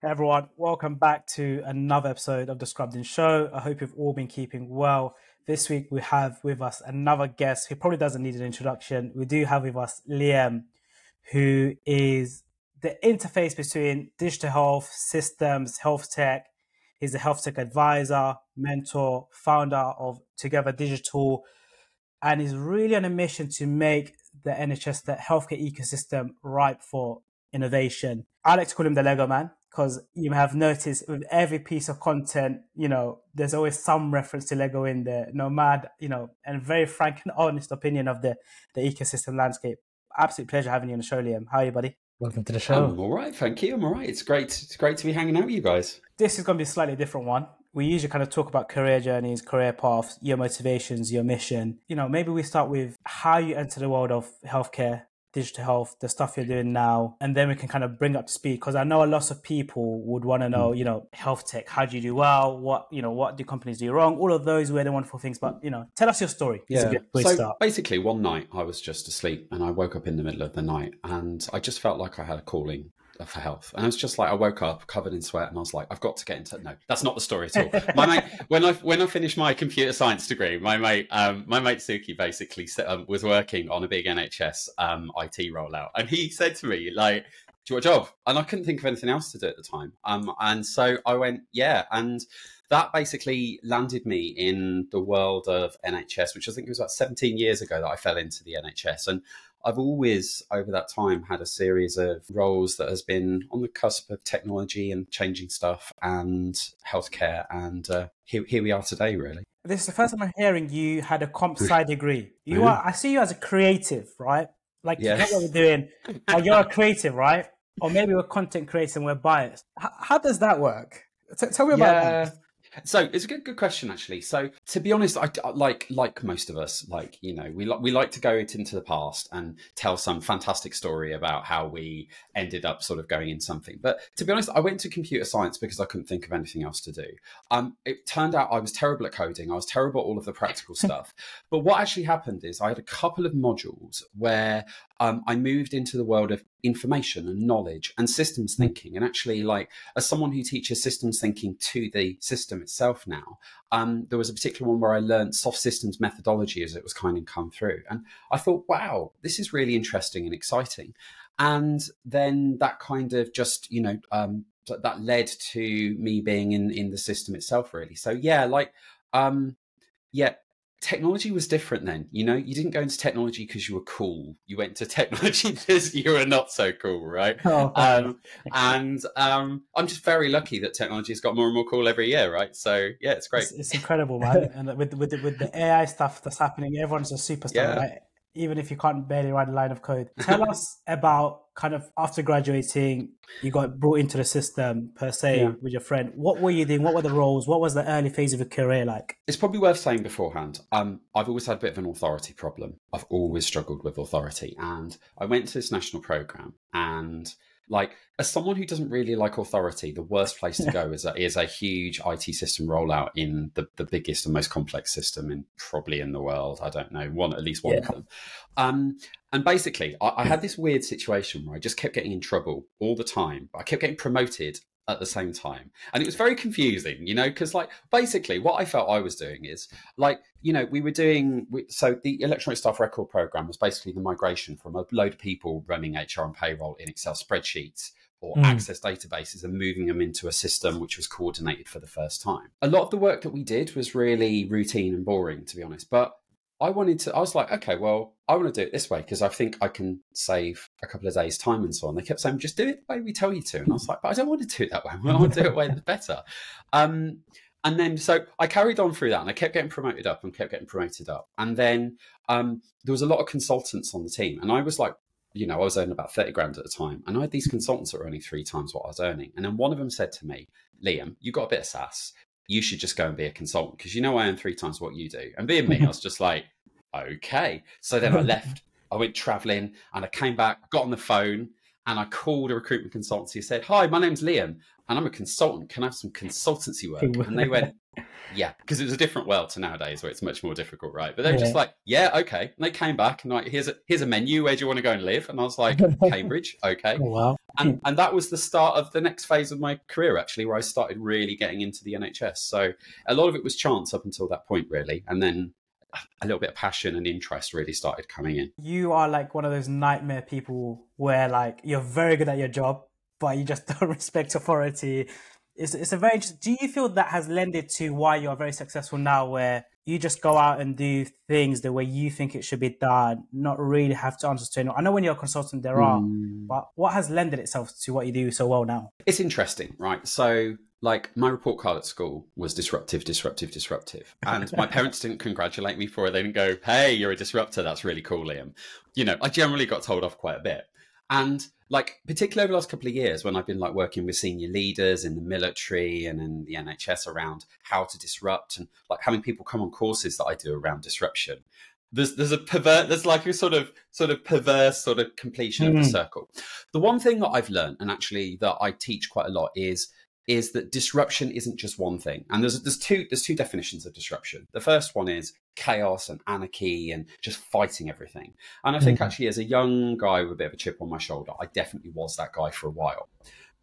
Hey everyone, welcome back to another episode of the Scrubbed In Show. I hope you've all been keeping well. This week we have with us another guest who probably doesn't need an introduction. We do have with us Liam, who is the interface between digital health, systems, health tech. He's a health tech advisor, mentor, founder of Together Digital, and is really on a mission to make the NHS, the healthcare ecosystem, ripe for innovation. I like to call him the Lego man because you have noticed with every piece of content, you know, there's always some reference to Lego in there, no matter, you know, and very frank and honest opinion of the, the ecosystem landscape. Absolute pleasure having you on the show, Liam. How are you, buddy? Welcome to the show. I'm all right, thank you. I'm all right. It's great. It's great to be hanging out with you guys. This is going to be a slightly different one. We usually kind of talk about career journeys, career paths, your motivations, your mission. You know, maybe we start with how you enter the world of healthcare, digital health, the stuff you're doing now, and then we can kind of bring up to speed because I know a lot of people would want to know, mm. you know, health tech, how do you do well? What, you know, what do companies do wrong? All of those and wonderful things. But, you know, tell us your story. Yeah. so basically, one night I was just asleep and I woke up in the middle of the night and I just felt like I had a calling for health. And I was just like, I woke up covered in sweat, and I was like, I've got to get into. No, that's not the story at all. my mate, when I when I finished my computer science degree, my mate, um, my mate Suki basically um, was working on a big NHS um, IT rollout, and he said to me like. Do you want a job? And I couldn't think of anything else to do at the time. Um, and so I went, yeah. And that basically landed me in the world of NHS, which I think it was about 17 years ago that I fell into the NHS. And I've always, over that time, had a series of roles that has been on the cusp of technology and changing stuff and healthcare. And uh, here, here we are today, really. This is the first time I'm hearing you had a comp sci degree. You are, I see you as a creative, right? Like, yes. what we're doing. Like, you're a creative, right? Or maybe we're content creators and we're biased. H- how does that work? T- tell me about yeah. that. So it's a good good question actually. So to be honest, I like like most of us, like you know, we like we like to go it into the past and tell some fantastic story about how we ended up sort of going in something. But to be honest, I went to computer science because I couldn't think of anything else to do. Um, it turned out I was terrible at coding. I was terrible at all of the practical stuff. But what actually happened is I had a couple of modules where um, I moved into the world of information and knowledge and systems hmm. thinking. And actually, like as someone who teaches systems thinking to the system itself now, um, there was a particular one where I learned soft systems methodology as it was kind of come through. And I thought, wow, this is really interesting and exciting. And then that kind of just, you know, um, that led to me being in in the system itself, really. So yeah, like um, yeah, technology was different then. You know you didn't go into technology because you were cool. You went to technology because you were not so cool right? Oh, um, and um, i'm just very lucky that technology has got more and more cool every year right? So yeah it's great. It's, it's incredible man. And with, with, the, with the ai stuff that's happening everyone's a superstar yeah. right? Even if you can't barely write a line of code. Tell us about kind of after graduating, you got brought into the system per se yeah. with your friend. What were you doing? What were the roles? What was the early phase of your career like? It's probably worth saying beforehand. Um, I've always had a bit of an authority problem. I've always struggled with authority, and I went to this national program and like, as someone who doesn't really like authority, the worst place to go is a, is a huge IT system rollout in the, the biggest and most complex system in probably in the world. I don't know, one at least one yeah. of them. Um, and basically, I, I, had this weird situation where I just kept getting in trouble all the time. But I kept getting promoted at the same time. And it was very confusing, you know, because like basically what I felt I was doing is like, you know, we were doing, so the electronic staff record program was basically the migration from a load of people running HR and payroll in Excel spreadsheets or mm. access databases and moving them into a system which was coordinated for the first time. A lot of the work that we did was really routine and boring, to be honest. But I wanted to, I was like, okay, well, I want to do it this way because I think I can save a couple of days' time and so on. They kept saying, just do it the way we tell you to. And I was like, but I don't want to do it that way. I want to do it way better. Um, and then, so I carried on through that and I kept getting promoted up and kept getting promoted up. And then um, there was a lot of consultants on the team. And I was like, you know, I was earning about 30 grand at the time. And I had these consultants that were earning three times what I was earning. And then one of them said to me, Liam, you got a bit of sass you should just go and be a consultant because you know I earn three times what you do. And being me, I was just like, okay. So then I left. I went traveling and I came back, got on the phone, and I called a recruitment consultancy. Said, "Hi, my name's Liam, and I'm a consultant. Can I have some consultancy work?" And they went, yeah, because it was a different world to nowadays where it's much more difficult, right? But they're yeah. just like, yeah, okay. And they came back and like, here's a here's a menu. Where do you want to go and live? And I was like, Cambridge, okay. Oh, wow. And and that was the start of the next phase of my career actually, where I started really getting into the NHS. So a lot of it was chance up until that point, really, and then a little bit of passion and interest really started coming in. You are like one of those nightmare people where like you're very good at your job, but you just don't respect authority it's, it's a very do you feel that has lended to why you're very successful now where you just go out and do things the way you think it should be done not really have to answer to anyone? I know when you're a consultant there are mm. but what has lended itself to what you do so well now? It's interesting right? So like my report card at school was disruptive disruptive disruptive. And my parents didn't congratulate me for it. They didn't go hey you're a disruptor. That's really cool liam. You know i generally got told off quite a bit and like particularly over the last couple of years when I've been like working with senior leaders in the military and in the NHS around how to disrupt and like having people come on courses that I do around disruption. There's there's a pervert there's like a sort of sort of perverse sort of completion mm. of the hmm. circle. The one thing that I've learned and actually that I teach quite a lot is is that disruption isn't just one thing. And there's there's two there's two definitions of disruption. The first one is chaos and anarchy and just fighting everything. And I think mm-hmm. actually as a young guy with a bit of a chip on my shoulder, I definitely was that guy for a while.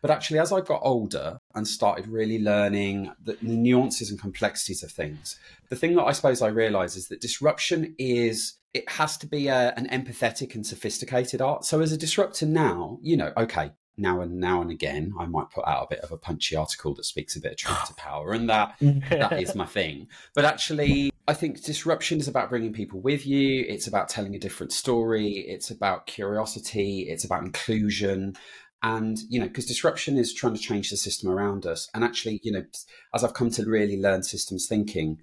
But actually as I got older and started really learning the, the nuances and complexities of things, the thing that I suppose I realized is that disruption is it has to be a, an empathetic and sophisticated art. So as a disruptor now, you know, okay, now and now and again, I might put out a bit of a punchy article that speaks a bit of truth to power, and that that is my thing. But actually, I think disruption is about bringing people with you. It's about telling a different story. It's about curiosity. It's about inclusion. And, you know, because disruption is trying to change the system around us. And actually, you know, as I've come to really learn systems thinking,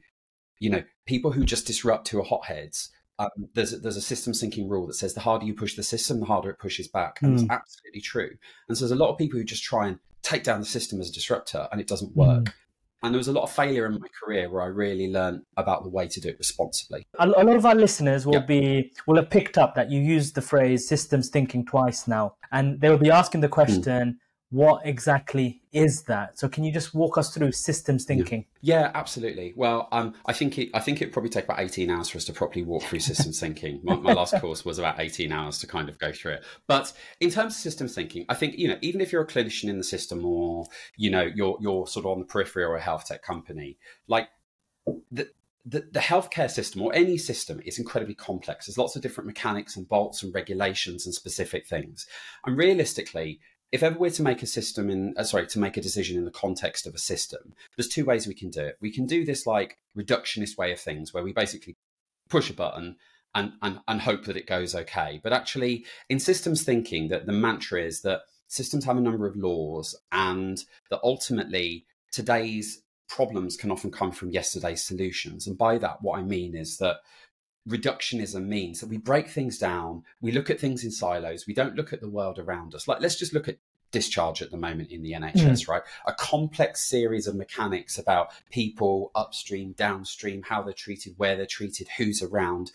you know, people who just disrupt who are hotheads um, there's a, there's a systems thinking rule that says the harder you push the system, the harder it pushes back, and mm. it's absolutely true. And so there's a lot of people who just try and take down the system as a disruptor, and it doesn't work. Mm. And there was a lot of failure in my career where I really learned about the way to do it responsibly. A, lot of our listeners will be will have picked up that you used the phrase systems thinking twice now, and they will be asking the hmm. question. Mm what exactly is that? So can you just walk us through systems thinking? Yeah, yeah absolutely. Well, um, I think it, I think it probably take about eighteen hours for us to properly walk through systems thinking. My, my, last course was about eighteen hours to kind of go through it. But in terms of systems thinking, I think you know even if you're a clinician in the system or you know you're you're sort of on the periphery or a health tech company, like the, the, the, healthcare system or any system is incredibly complex. There's lots of different mechanics and bolts and regulations and specific things. And realistically, if ever we're to make a system in uh, sorry to make a decision in the context of a system there's two ways we can do it. We can do this like reductionist way of things where we basically push a button and, and, and hope that it goes okay. But actually in systems thinking that the mantra is that systems have a number of laws and that ultimately today's problems can often come from yesterday's solutions. And by that what i mean is that reductionism means that we break things down, we look at things in silos, we don't look at the world around us. Like, let's just look at discharge at the moment in the NHS, mm. right? A complex series of mechanics about people upstream, downstream, how they're treated, where they're treated, who's around.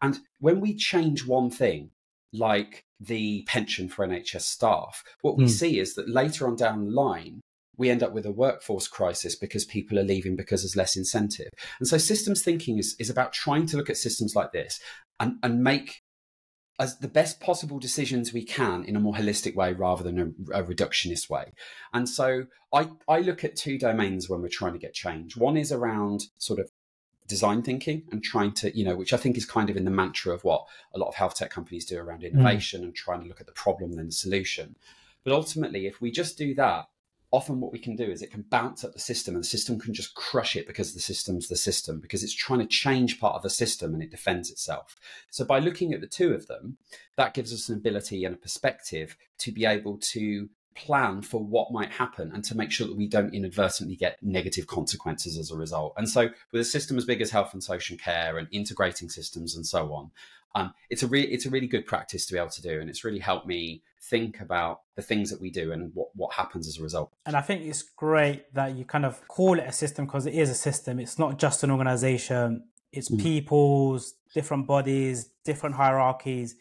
And when we change one thing, like the pension for NHS staff, what we mm. see is that later on down the line, we end up with a workforce crisis because people are leaving because there's less incentive. And so systems thinking is, is about trying to look at systems like this and, and make as the best possible decisions we can in a more holistic way rather than a, a, reductionist way. And so I, I look at two domains when we're trying to get change. One is around sort of design thinking and trying to, you know, which I think is kind of in the mantra of what a lot of health tech companies do around mm. innovation mm. and trying to look at the problem and the solution. But ultimately, if we just do that, often what we can do is it can bounce up the system and the system can just crush it because the system's the system because it's trying to change part of the system and it defends itself. So by looking at the two of them that gives us an ability and a perspective to be able to plan for what might happen and to make sure that we don't inadvertently get negative consequences as a result. And so with a system as big as health and social care and integrating systems and so on um, it's a really it's a really good practice to be able to do, and it's really helped me think about the things that we do and what what happens as a result. And I think it's great that you kind of call it a system because it is a system. It's not just an organization. It's mm. people's different bodies, different hierarchies,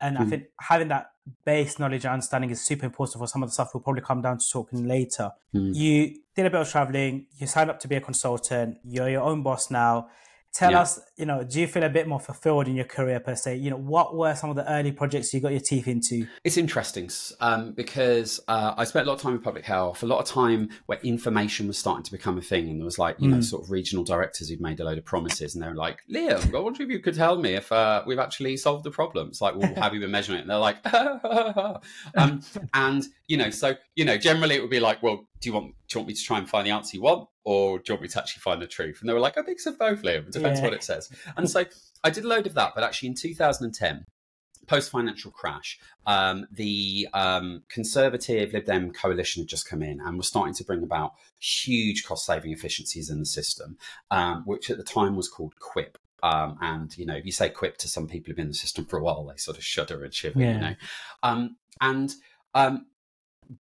and mm. I think having that base knowledge and understanding is super important for some of the stuff we'll probably come down to talking later. Mm. You did a bit of traveling, you signed up to be a consultant, you're your own boss now. Tell yeah. us, you know, do you feel a bit more fulfilled in your career per se? You know, what were some of the early projects you got your teeth into? It's interesting um, because uh, I spent a lot of time in public health, a lot of time where information was starting to become a thing, and there was like, you mm. know, sort of regional directors who'd made a load of promises, and they were like, Liam, I wonder if you could tell me if uh, we've actually solved the problem. It's like, well, have you been measuring it? And they're like, um, and you know, so you know, generally it would be like, well, do you want do you want me to try and find the answer you want, or do you want me to actually find the truth? And they were like, I think so both, Liam. It depends yeah. what it says. And so I did a load of that, but actually in 2010, post financial crash, um, the um, conservative Lib Dem coalition had just come in and was starting to bring about huge cost saving efficiencies in the system, um, which at the time was called QIPP. Um, and you know, if you say QIPP to some people who've been in the system for a while, they sort of shudder and shiver. Yeah. You know, um, and um,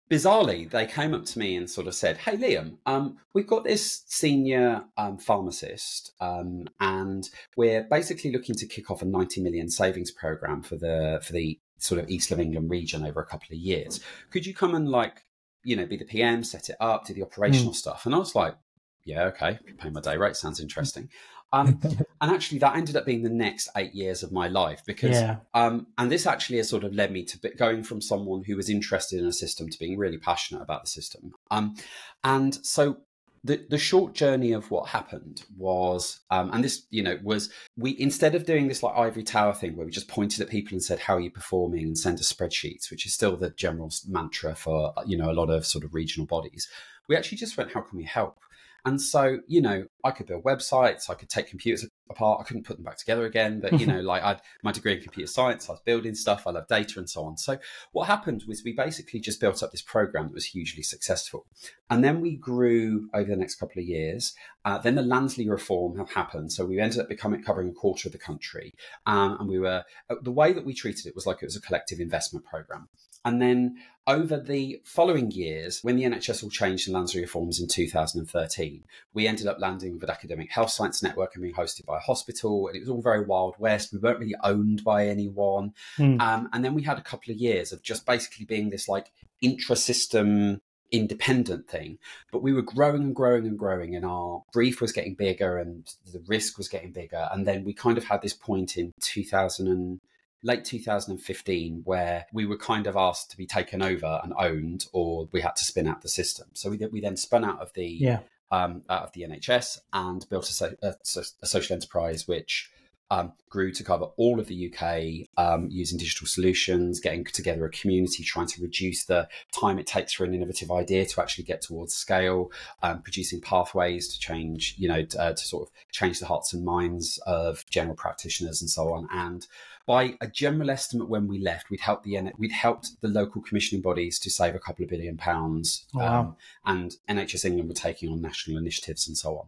bizarrely, they came up to me and sort of said, "Hey, Liam, um, we've got this senior um, pharmacist, um, and we're basically looking to kick off a 90 million savings program for the for the sort of East of England region over a couple of years. Could you come and like, you know, be the PM, set it up, do the operational mm. stuff?" And I was like, "Yeah, okay, pay my day rate. Sounds interesting." Um, and actually, that ended up being the next eight years of my life because, yeah. um, and this actually has sort of led me to going from someone who was interested in a system to being really passionate about the system. Um, and so the, the short journey of what happened was, um, and this, you know, was we instead of doing this like ivory tower thing where we just pointed at people and said, "How are you performing?" and send us spreadsheets, which is still the general mantra for you know a lot of sort of regional bodies. We actually just went, "How can we help?" And so, you know, I could build websites, I could take computers apart. I couldn't put them back together again. But, you know, like I had my degree in computer science, I was building stuff, I love data and so on. So what happened was we basically just built up this program that was hugely successful. And then we grew over the next couple of years. Uh, then the Lansley reform have happened. So we ended up becoming covering a quarter of the country. Um, and we were, uh, the way that we treated it was like it was a collective investment program. And then over the following years, when the NHS all changed and Lansley reforms in 2013, we ended up landing with an academic health science network and being hosted by a hospital. And it was all very Wild West. We weren't really owned by anyone. Mm. Um, and then we had a couple of years of just basically being this like intra-system independent thing but we were growing and growing and growing and our brief was getting bigger and the risk was getting bigger and then we kind of had this point in 2000 and late 2015 where we were kind of asked to be taken over and owned, or we had to spin out the system. So we, we then spun out of the yeah. Um, out of the NHS and built a, a, a social enterprise which um, grew to cover all of the UK um, using digital solutions, getting together a community, trying to reduce the time it takes for an innovative idea to actually get towards scale, um, producing pathways to change, you know, to, uh, to, sort of change the hearts and minds of general practitioners and so on. And by a general estimate, when we left, we'd helped the we'd helped the local commissioning bodies to save a couple of billion pounds, oh, wow. Um, and NHS England were taking on national initiatives and so on.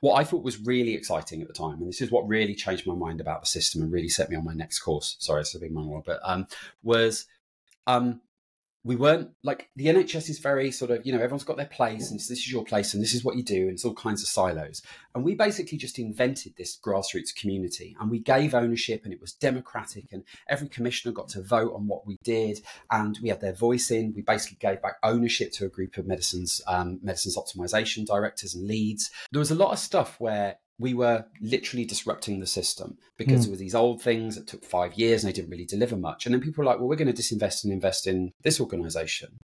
What I thought was really exciting at the time, and this is what really changed my mind about the system and really set me on my next course. Sorry, it's a big monologue, but um, was um, we weren't like the NHS is very sort of, you know, everyone's got their place and this is your place and this is what you do and it's all kinds of silos. And we basically just invented this grassroots community and we gave ownership and it was democratic and every commissioner got to vote on what we did and we had their voice in. We basically gave back ownership to a group of medicines, um, medicines optimization directors and leads. There was a lot of stuff where we were literally disrupting the system because mm. there were these old things that took five years and they didn't really deliver much. And then people were like, well, we're going to disinvest and invest in this organization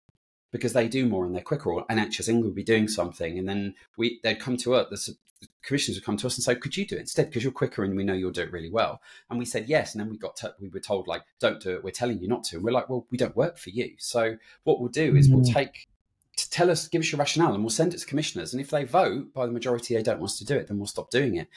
because they do more and they're quicker. Or NHS England would be doing something. And then we they'd come to us, the commissioners would come to us and say, could you do it instead? Because you're quicker and we know you'll do it really well. And we said yes. And then we got to, we were told like, don't do it. We're telling you not to. And we're like, well, we don't work for you. So what we'll do is mm. we'll take tell us, give us your rationale, and we'll send it to commissioners. And if they vote by the majority, they don't want us to do it, then we'll stop doing it.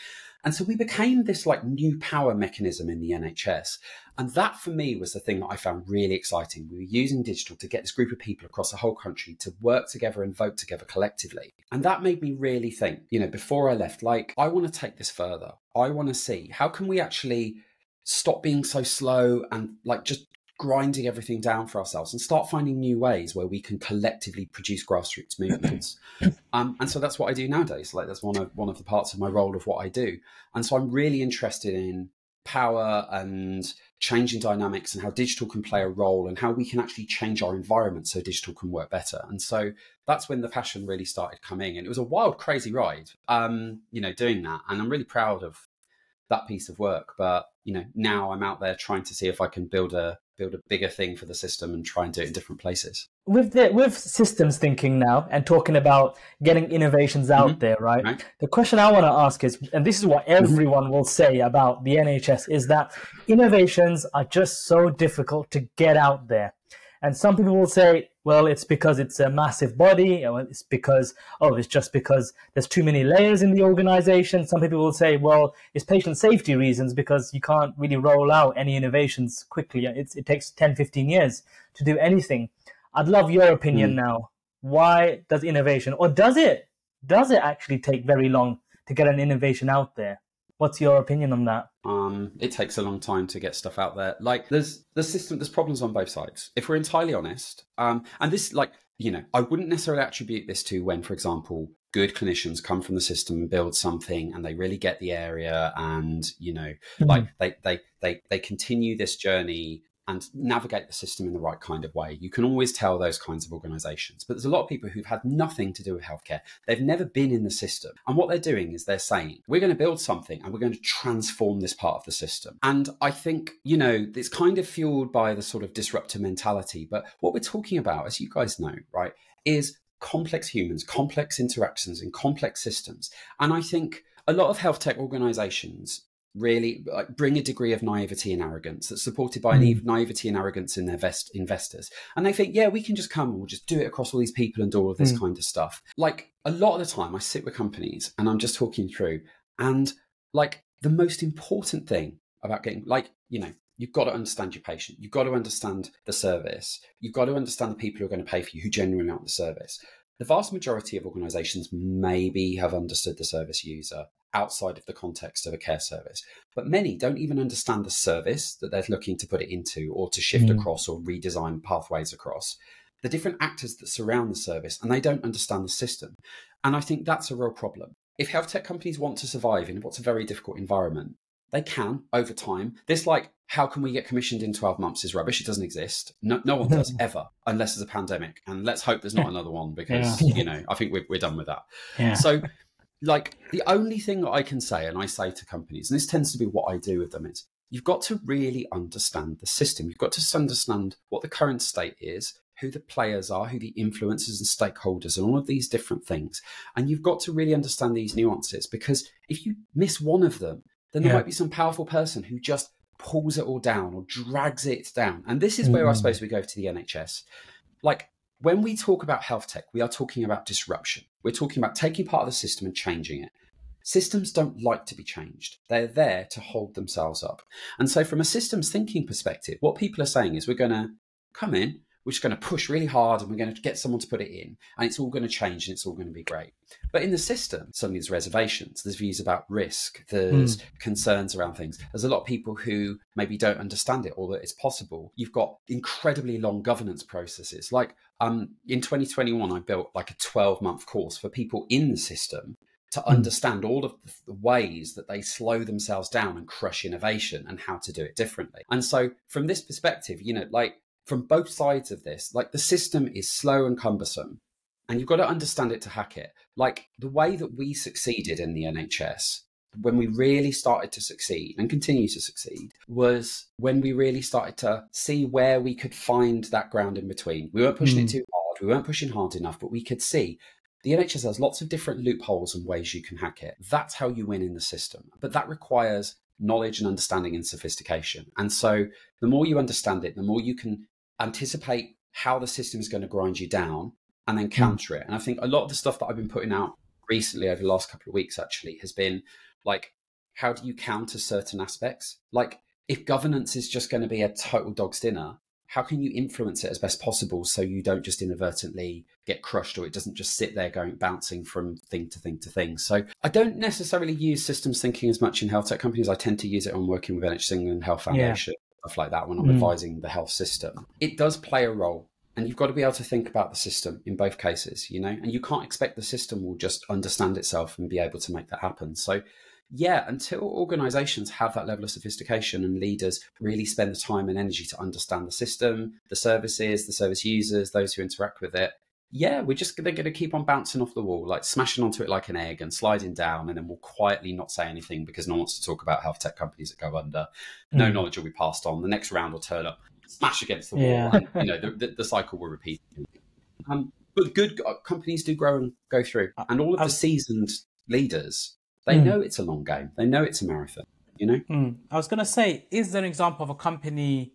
And so we became this like new power mechanism in the NHS. And that for me was the thing that I found really exciting. We were using digital to get this group of people across the whole country to work together and vote together collectively. And that made me really think, you know, before I left, like, I want to take this further. I want to see how can we actually stop being so slow and like just grinding everything down for ourselves and start finding new ways where we can collectively produce grassroots movements. um, and so that's what I do nowadays. Like that's one of one of the parts of my role of what I do. And so I'm really interested in power and changing dynamics and how digital can play a role and how we can actually change our environment so digital can work better. And so that's when the passion really started coming. And it was a wild, crazy ride, um, you know, doing that. And I'm really proud of that piece of work. But, you know, now I'm out there trying to see if I can build a build a bigger thing for the system and try and do it in different places. With the with systems thinking now and talking about getting innovations out mm-hmm. there, right? right? The question I want to ask is, and this is what mm-hmm. everyone will say about the NHS, is that innovations are just so difficult to get out there. And some people will say, well, it's because it's a massive body, or it's because, oh, it's just because there's too many layers in the organization. Some people will say, well, it's patient safety reasons because you can't really roll out any innovations quickly. It's, it takes 10, 15 years to do anything. I'd love your opinion mm. now. Why does innovation, or does it, does it actually take very long to get an innovation out there? What's your opinion on that? Um, it takes a long time to get stuff out there. Like there's the system, there's problems on both sides. If we're entirely honest, um, and this like you know, I wouldn't necessarily attribute this to when, for example, good clinicians come from the system and build something and they really get the area and you know mm-hmm. like they they they they continue this journey and navigate the system in the right kind of way. You can always tell those kinds of organizations. But there's a lot of people who've had nothing to do with healthcare. They've never been in the system. And what they're doing is they're saying, we're going to build something and we're going to transform this part of the system. And I think, you know, it's kind of fueled by the sort of disruptor mentality. But what we're talking about, as you guys know, right, is complex humans, complex interactions, and complex systems. And I think a lot of health tech organizations really like, bring a degree of naivety and arrogance that's supported by mm. naivety and arrogance in their vest investors. And they think, yeah, we can just come and we'll just do it across all these people and do all of this mm. kind of stuff. Like a lot of the time, I sit with companies and I'm just talking through, and like the most important thing about getting, like, you know, you've got to understand your patient. You've got to understand the service. You've got to understand the people who are going to pay for you, who genuinely want the service. The vast majority of organizations maybe have understood the service user outside of the context of a care service. But many don't even understand the service that they're looking to put it into or to shift mm. across or redesign pathways across. The different actors that surround the service, and they don't understand the system. And I think that's a real problem. If health tech companies want to survive in what's a very difficult environment, they can over time. This, like, how can we get commissioned in 12 months is rubbish. It doesn't exist. No, no one does ever, unless there's a pandemic. And let's hope there's not another one because, yeah. you know, I think we're, we're done with that. Yeah. So, like the only thing that I can say, and I say to companies, and this tends to be what I do with them, is you've got to really understand the system. You've got to understand what the current state is, who the players are, who the influencers and stakeholders, and all of these different things. And you've got to really understand these nuances because if you miss one of them, then there yeah. might be some powerful person who just pulls it all down or drags it down. And this is where mm. I suppose we go to the NHS. Like when we talk about health tech, we are talking about disruption. We're talking about taking part of the system and changing it. Systems don't like to be changed. They're there to hold themselves up. And so, from a systems thinking perspective, what people are saying is we're going to come in, we're just going to push really hard and we're going to get someone to put it in and it's all going to change and it's all going to be great. But in the system, suddenly there's reservations, there's views about risk, there's mm. concerns around things. There's a lot of people who maybe don't understand it or that it's possible. You've got incredibly long governance processes. Like um, in 2021, I built like a 12 month course for people in the system to hmm. understand all of the ways that they slow themselves down and crush innovation and how to do it differently. And so, from this perspective, you know, like from both sides of this. Like the system is slow and cumbersome, and you've got to understand it to hack it. Like the way that we succeeded in the NHS when we really started to succeed and continue to succeed was when we really started to see where we could find that ground in between. We weren't pushing mm. it hmm. too hard, we weren't pushing hard enough, but we could see the NHS has lots of different loopholes and ways you can hack it. That's how you win in the system. But that requires knowledge and understanding and sophistication. And so the more you understand it, the more you can anticipate how the system is going to grind you down and then hmm. counter it. And I think a lot of the stuff that I've been putting out recently over the last couple of weeks actually has been like, how do you counter certain aspects? Like, if governance is just going to be a total dog's dinner, how can you influence it as best possible so you don't just inadvertently get crushed or it doesn't just sit there going bouncing from thing to thing to thing? So I don't necessarily use systems thinking as much in health tech companies. I tend to use it on working with NHS England Health Foundation. Yeah stuff like that when I'm mm. advising the health system. It does play a role. And you've got to be able to think about the system in both cases, you know, and you can't expect the system will just understand itself and be able to make that happen. So yeah, until organizations have that level of sophistication and leaders really spend the time and energy to understand the system, the services, the service users, those who interact with it, yeah, we're just they're going to keep on bouncing off the wall, like smashing onto it like an egg and sliding down, and then we'll quietly not say anything because no one wants to talk about health tech companies that go under. No mm. knowledge will be passed on. The next round will turn up, smash against the wall, yeah. and you know the, the, the, cycle will repeat. Um, but good uh, companies do grow and go through, and all of the seasoned leaders, they mm. know it's a long game. They know it's a marathon. You know. Mm. I was going to say, is there an example of a company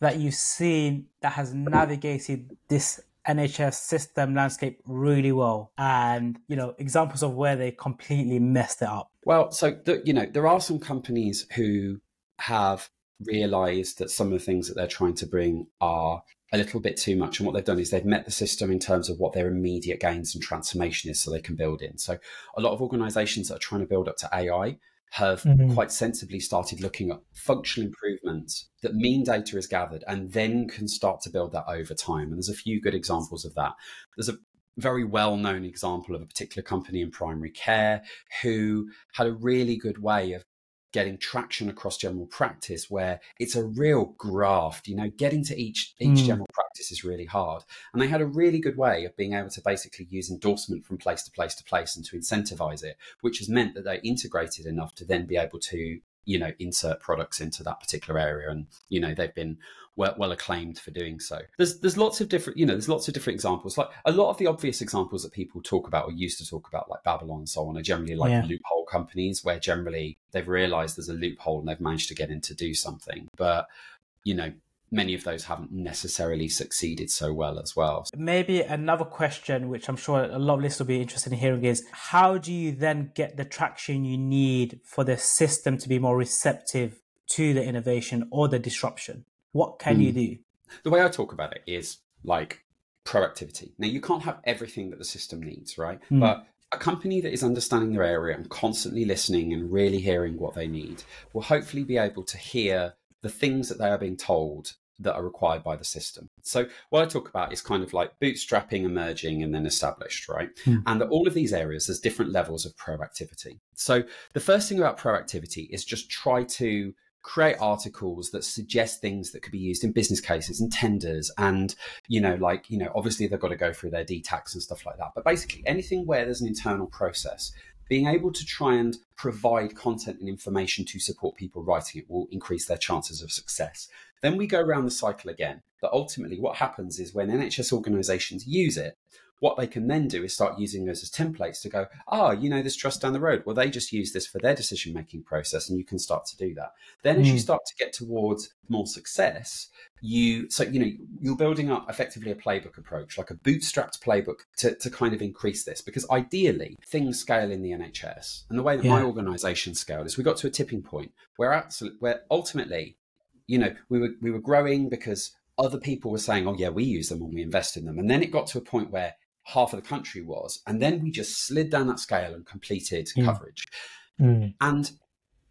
that you've seen that has navigated this NHS system landscape really well, and you know examples of where they completely messed it up. Well, so the, you know there are some companies who have realised that some of the things that they're trying to bring are a little bit too much. And what they've done is they've met the system in terms of what their immediate gains and transformation is so they can build in. So a lot of organizations that are trying to build up to AI have mm-hmm. quite sensibly started looking at functional improvements that mean data is gathered and then can start to build that over time. And there's a few good examples of that. There's a very well known example of a particular company in primary care who had a really good way of getting traction across general practice where it's a real graft you know getting to each each mm. general practice is really hard and they had a really good way of being able to basically use endorsement from place to place to place and to incentivize it which has meant that they integrated enough to then be able to you know insert products into that particular area and you know they've been well, well acclaimed for doing so. There's there's lots of different you know there's lots of different examples. Like a lot of the obvious examples that people talk about or used to talk about, like Babylon and so on, are generally like yeah. loophole companies where generally they've realised there's a loophole and they've managed to get in to do something. But you know many of those haven't necessarily succeeded so well as well. Maybe another question, which I'm sure a lot of listeners will be interested in hearing, is how do you then get the traction you need for the system to be more receptive to the innovation or the disruption? What can mm. you hmm. do? The way I talk about it is like proactivity. Now, you can't have everything that the system needs, right? Mm. But a company that is understanding their area and constantly listening and really hearing what they need will hopefully be able to hear the things that they are being told that are required by the system. So what I talk about is kind of like bootstrapping, emerging, and then established, right? Mm. And that all of these areas, there's different levels of proactivity. So the first thing about proactivity is just try to create articles that suggest things that could be used in business cases and tenders and you know like you know obviously they've got to go through their DTACs and stuff like that but basically anything where there's an internal process being able to try and provide content and information to support people writing it will increase their chances of success. Then we go around the cycle again. But ultimately what happens is when nhs organizations use it what they can then do is start using those as templates to go, ah, oh, you know, this trust down the road. Well, they just use this for their decision making process, and you can start to do that. Then, as you hmm. start to get towards more success, you so you know you're building up effectively a playbook approach, like a bootstrapped playbook to, to kind of increase this. Because ideally, things scale in the NHS, and the way that yeah. my organisation scaled is we got to a tipping point where absolutely, where ultimately, you know, we were we were growing because other people were saying, "Oh yeah, we use them and we invest in them," and then it got to a point where half of the country was. And then we just slid down that scale and completed mm. coverage. Mm. And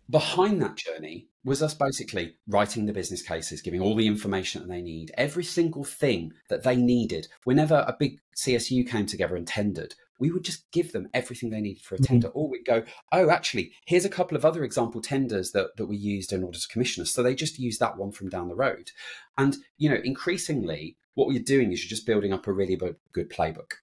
behind that journey was us basically writing the business cases, giving all the information that they need, every single thing that they needed. Whenever a big CSU came together and tendered, we would just give them everything they needed for a tender. Mm-hmm. Or we'd go, oh, actually, here's a couple of other example tenders that, that we used in order to commission us. So they just use that one from down the road. And, you know, increasingly, what you're doing is you're just building up a really good playbook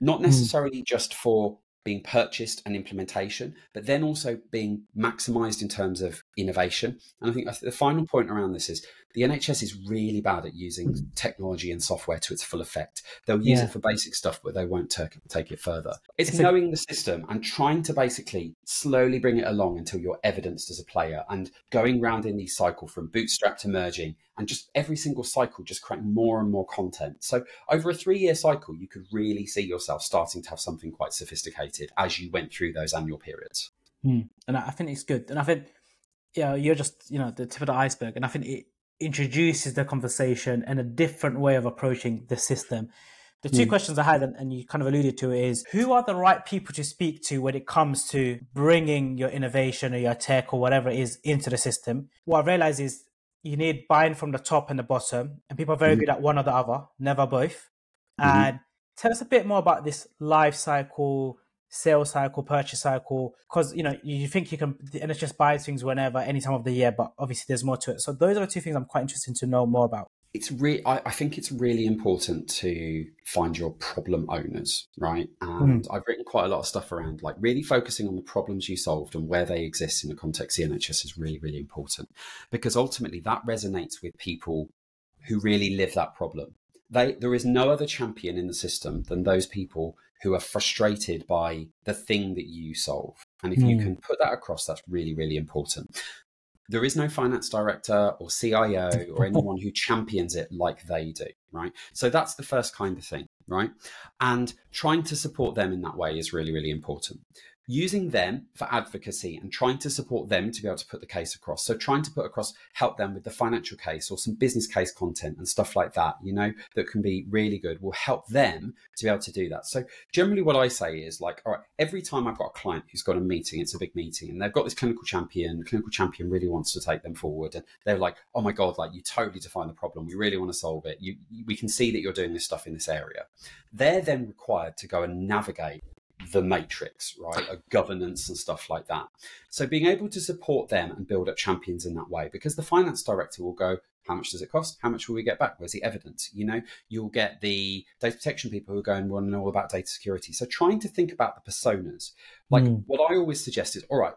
not hmm. necessarily mm. just for being purchased and implementation, but then also being maximized in terms of innovation. And I think the final point around this is the NHS is really bad at using technology and software to its full effect. They'll use yeah. it for basic stuff, but they won't take, take it further. It's, it's knowing a... the system and trying to basically slowly bring it along until you're evidenced as a player and going round in the cycle from bootstrap to merging and just every single cycle just creating more and more content. So over a three year cycle, you could really see yourself starting to have something quite sophisticated as you went through those annual periods. Mm. And I think it's good. And I think, yeah, you're just, you know, the tip of the iceberg. And I think it, introduces the conversation and a different way of approaching the system. The two mm. questions I had, and, and, you kind of alluded to, is who are the right people to speak to when it comes to bringing your innovation or your tech or whatever it is into the system? What I realize is you need buying from the top and the bottom, and people are very mm. good at one or the other, never both. Mm-hmm. And tell us a bit more about this life cycle sales cycle, purchase cycle, because you know you think you can and the NHS buys things whenever, any time of the year, but obviously there's more to it. So those are the two things I'm quite interested to know more about. It's really, I, I, think it's really important to find your problem owners, right? And mm. I've written quite a lot of stuff around like really focusing on the problems you solved and where they exist in the context of the NHS is really, really important because ultimately that resonates with people who really live that problem. They, there is no other champion in the system than those people who are frustrated by the thing that you solve. And if mm. you hmm. can put that across, that's really, really important. There is no finance director or CIO or anyone who champions it like they do, right? So that's the first kind of thing, right? And trying to support them in that way is really, really important using them for advocacy and trying to support them to be able to put the case across. So trying to put across, help them with the financial case or some business case content and stuff like that, you know, that can be really good will help them to be able to do that. So generally what I say is like, all right, every time I've got a client who's got a meeting, it's a big meeting and they've got this clinical champion, the clinical champion really wants to take them forward and they're like, oh my God, like you totally define the problem. We really want to solve it. You, we can see that you're doing this stuff in this area. They're then required to go and navigate the matrix, right? A governance and stuff like that. So being able to support them and build up champions in that way, because the finance director will go, how much does it cost? How much will we get back? Where's the evidence? You know, you'll get the data protection people who go and want to know all about data security. So trying to think about the personas. Like mm. what I always suggest is, all right,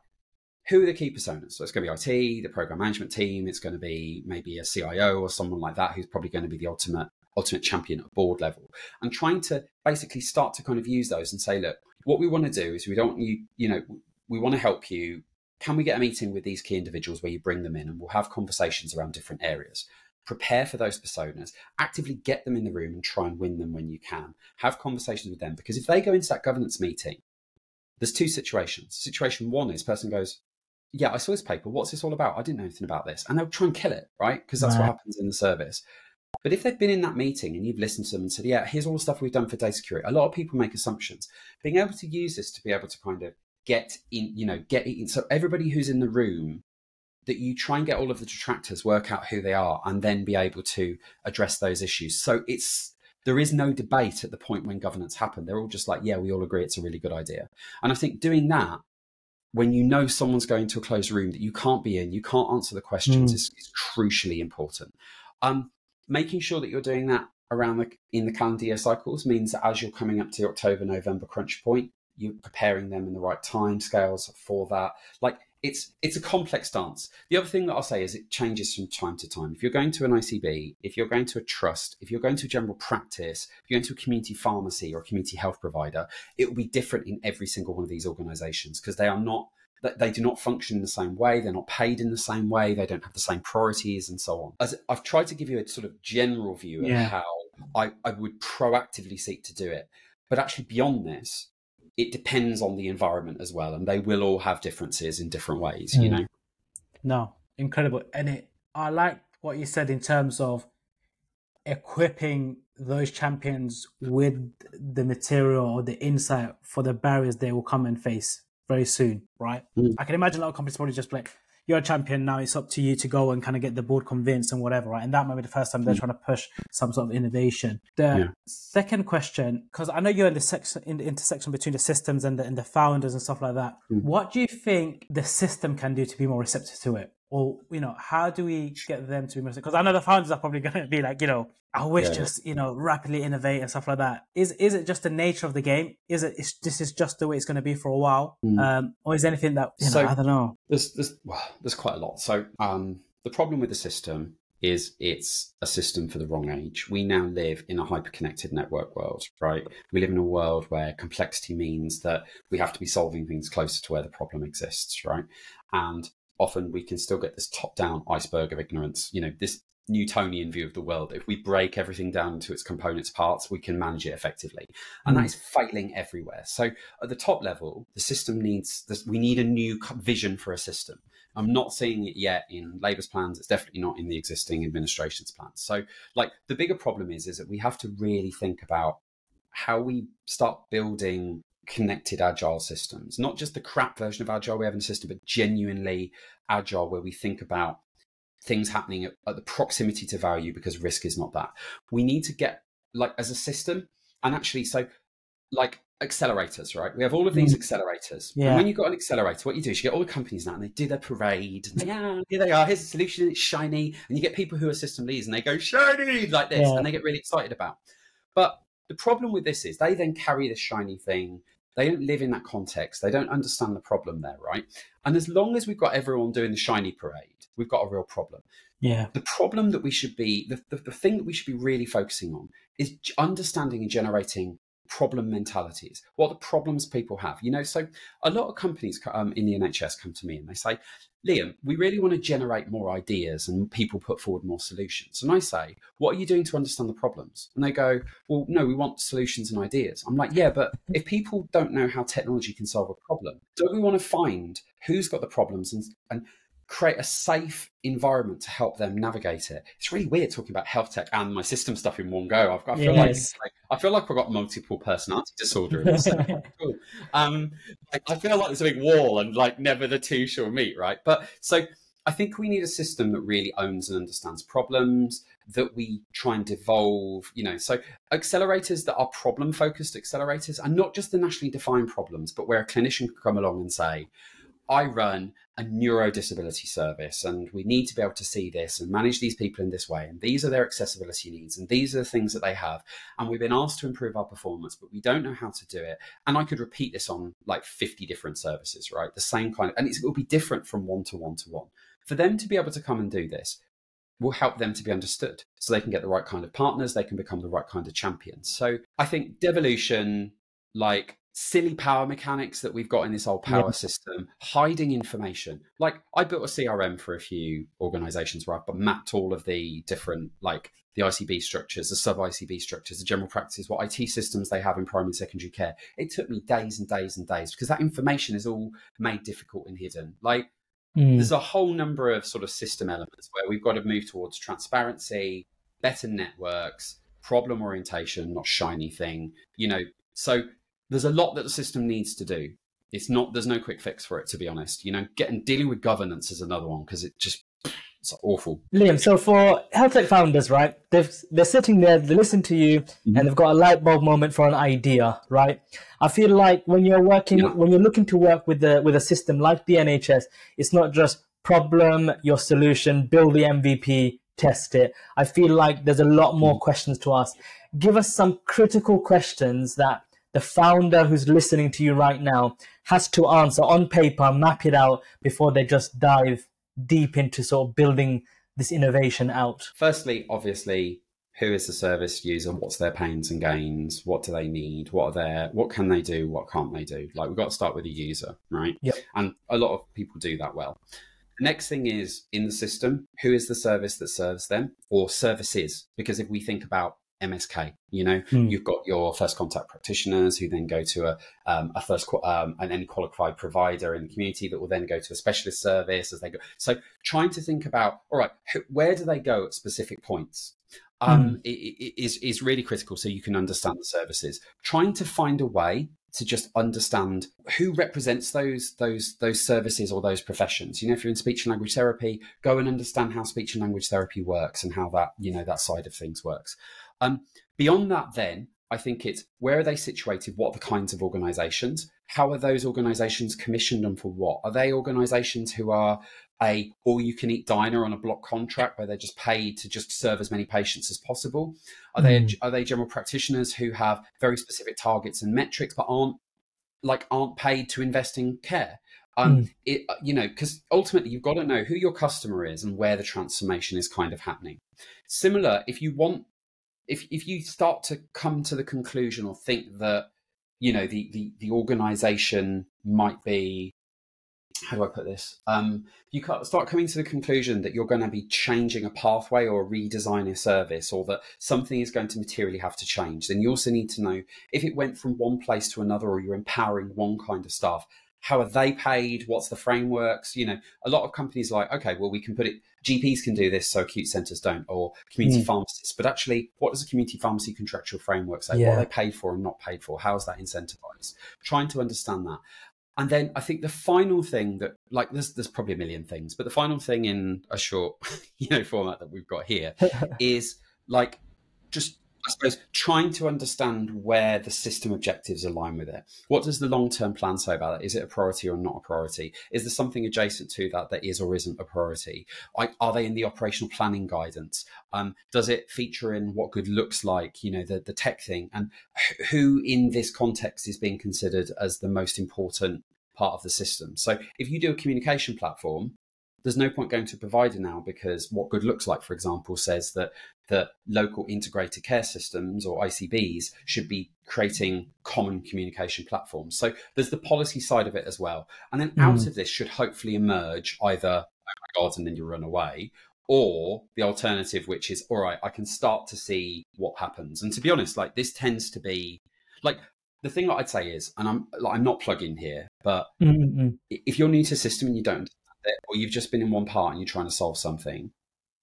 who are the key personas? So it's going to be IT, the program management team. It's going to be maybe a CIO or someone like that who's probably going to be the ultimate ultimate champion at board level. And trying to basically start to kind of use those and say, look, what we want to do is we don't you you know we want to help you. Can we get a meeting with these key individuals where you bring them in and we'll have conversations around different areas? Prepare for those personas. Actively get them in the room and try and win them when you can. Have conversations with them because if they go into that governance meeting there's two situations. Situation one is person goes yeah i saw this paper. What's this all about? I didn't know anything about this. And they'll try and kill it right? Because that's right. what happens in the service but if they've been in that meeting and you've listened to them and said, yeah, here's all the stuff we've done for data security, a lot of people make assumptions. Being able to use this to be able to kind of get in, you know, get in. So everybody who's in the room, that you try and get all of the detractors, work out who they are, and then be able to address those issues. So it's there is no debate at the point when governance happened. They're all just like, yeah, we all agree it's a really good idea. And I think doing that when you know someone's going to a closed room that you can't be in, you can't answer the questions mm. is, is, crucially important. Um, making sure that you're doing that around the in the calendar year cycles means that as you're coming up to October, November crunch point, you're preparing them in the right time scales for that. Like it's it's a complex dance. The other thing that I'll say is it changes from time to time. If you're going to an ICB, if you're going to a trust, if you're going to a general practice, if you're going to a community pharmacy or a community health provider, it will be different in every single one of these organizations because they are not they do not function in the same way. They're not paid in the same way. They don't have the same priorities and so on. As I've tried to give you a sort of general view of yeah. how I, I would proactively seek to do it. But actually, beyond this, it depends on the environment as well. And they will all have differences in different ways, mm. you know? No, incredible. And it, I like what you said in terms of equipping those champions with the material or the insight for the barriers they will come and face very soon, right? Mm. I can imagine a lot of companies probably just like, you're a champion now. It's up to you to go and kind of get the board convinced and whatever, right? And that might be the first time they're mm. trying to push some sort of innovation. The yeah. second question, because I know you're in the section in the intersection between the systems and the, and the founders and stuff like that. Mm. What do you think the system can do to be more receptive to it? Or you know how do we get them to be more because i know the founders are probably going to be like you know i wish yeah. just you know rapidly innovate and stuff like that is is it just the nature of the game is it is, this is just the way it's going to be for a while mm. um, or is anything that you know, so i don't know there's there's well, there's quite a lot so um, the problem with the system is it's a system for the wrong age. We now live in a hyper-connected network world, right? We live in a world where complexity means that we have to be solving things closer to where the problem exists, right? And often we can still get this top down iceberg of ignorance. You know, this Newtonian view of the world. If we break everything down into its components parts, we can manage it effectively. And mm. that is failing everywhere. So at the top level, the system needs this, we need a new vision for a system. I'm not seeing it yet in Labour's plans. It's definitely not in the existing administration's plans. So like the bigger problem is, is that we have to really think about how we start building connected agile systems, not just the crap version of agile we have in the system, but genuinely agile where we think about things happening at, at, the proximity to value because risk is not that. We need to get like as a system, and actually, so like accelerators, right? We have all of these mm. accelerators. Yeah. And when you've got an accelerator, what you do is you get all the companies now and they do their parade. And they, yeah, here they are. Here's a solution. It's shiny. And you get people who are system leads and they go shiny like this Yeah. and they get really excited about. But the problem with this is they then carry this shiny thing. They don't live in that context. They don't understand the problem there, right? And as long as we've got everyone doing the shiny parade, we've got a real problem Yeah. the problem that we should be the, the, the thing that we should be really focusing on is understanding and generating problem mentalities what the problems people have you know so a lot of companies um, in the nhs come to me and they say liam we really want to generate more ideas and people put forward more solutions. And i say what are you doing to understand the problems? And they go well no we want solutions and ideas. I'm like yeah but if people don't know how technology can solve a problem don't we want to find who's got the problems and, and create a safe environment to help them navigate it. It's really weird talking about health tech and my system stuff in one go. I've, I feel Yes. like, like I feel like I've got multiple personality disorder. In this. cool. Um, I, I feel like there's a big wall and like never the two shall meet, right? But so I think we need a system that really owns and understands problems that we try and devolve, you know. So accelerators that are problem focused accelerators and not just the nationally defined problems, but where a clinician can come along and say, I run a neurodisability service and we need to be able to see this and manage these people in this way. And these are their accessibility needs and these are the things that they have. And we've been asked to improve our performance, but we don't know how to do it. And I could repeat this on like 50 different services, right? The same kind of, and it will be different from one to one to one. For them to be able to come and do this, will help them to be understood so they can get the right kind of partners, they can become the right kind of champions. So I think devolution, like silly power mechanics that we've got in this old power Yeah. system, hiding information. Like I built a CRM for a few organizations where I've mapped all of the different like the ICB structures, the sub ICB structures, the general practices, what IT systems they have in primary and secondary care. It took me days and days and days because that information is all made difficult and hidden. Like Mm. there's a whole number of sort of system elements where we've got to move towards transparency, better networks, problem orientation, not shiny thing, you know. So there's a lot that the system needs to do. It's not there's no quick fix for it to be honest. You know, getting dealing with governance is another one because it just it's awful. Liam, so for health tech founders, right? They've they're sitting there, they listen to you, Mhm. and they've got a light bulb moment for an idea, right? I feel like when you're working, Yeah. when you're looking to work with the with a system like the NHS, it's not just problem, your solution, build the MVP, test it. I feel like there's a lot more questions to ask. Give us some critical questions that the founder who's listening to you right now has to answer on paper, map it out before they just dive deep into sort of building this innovation out. Firstly, obviously, who is the service user? What's their pains and gains? What do they need? What are their what can they do? What can't they do? Like we've got to start with the user, right? Yep. And a lot of people do that well. The next thing is in the system, who is the service that serves them or services? Because if we think about MSK, you know, Hmm. you've got your first contact practitioners who then go to a, um, a first um, an any qualified provider in the community that will then go to a specialist service as they go. So trying to think about all right, where do they go at specific points? Um, i- i- i- is is really critical so you can understand the services. Trying to find a way to just understand who represents those those those services or those professions. You know, if you're in speech and language therapy, go and understand how speech and language therapy works and how that you know that side of things works. Um, beyond that, then I think it's where are they situated? What are the kinds of organisations? How are those organisations commissioned and for what? Are they organisations who are a all you can eat diner on a block contract where they're just paid to just serve as many patients as possible? Are they Mm. are they general practitioners who have very specific targets and metrics but aren't like aren't paid to invest in care? Um, it, you know, because ultimately you've got to know who your customer is and where the transformation is kind of happening. Similar, if you want, if if you start to come to the conclusion or think that you know the the, the organization might be how do I put this? Um, you start coming to the conclusion that you're going to be changing a pathway or redesigning a service, or that something is going to materially have to change. Then you also need to know if it went from one place to another, or you're empowering one kind of staff. How are they paid? What's the frameworks? You know, a lot of companies are like, okay, well, we can put it. GPs can do this, so acute centres don't, or community Mm. pharmacists. But actually, what does a community pharmacy contractual framework say? What are they paid for and not paid for? How is that incentivized? Trying to understand that. And then I think the final thing that, like, there's there's probably a million things, but the final thing in a short, you know, format that we've got here is like just I suppose trying to understand where the system objectives align with it. What does the long term plan say about it? Is it a priority or not a priority? Is there something adjacent to that that is or isn't a priority? Are they in the operational planning guidance? Um, does it feature in what good looks like? You know, the the tech thing, and who in this context is being considered as the most important part of the system. So if you do a communication platform, there's no point going to a provider now because what good looks like, for example, says that the local integrated care systems or ICBs should be creating common communication platforms. So there's the policy side of it as well. And then out mm. of this should hopefully emerge either, oh my God, and then you run away, or the alternative, which is, all right, I can start to see what happens. And to be honest, like this tends to be like the thing that I'd say is, and I'm like, I'm not plugging here, but mm-hmm. if you're new to a system and you don't it, or you've just been in one part and you're trying to solve something,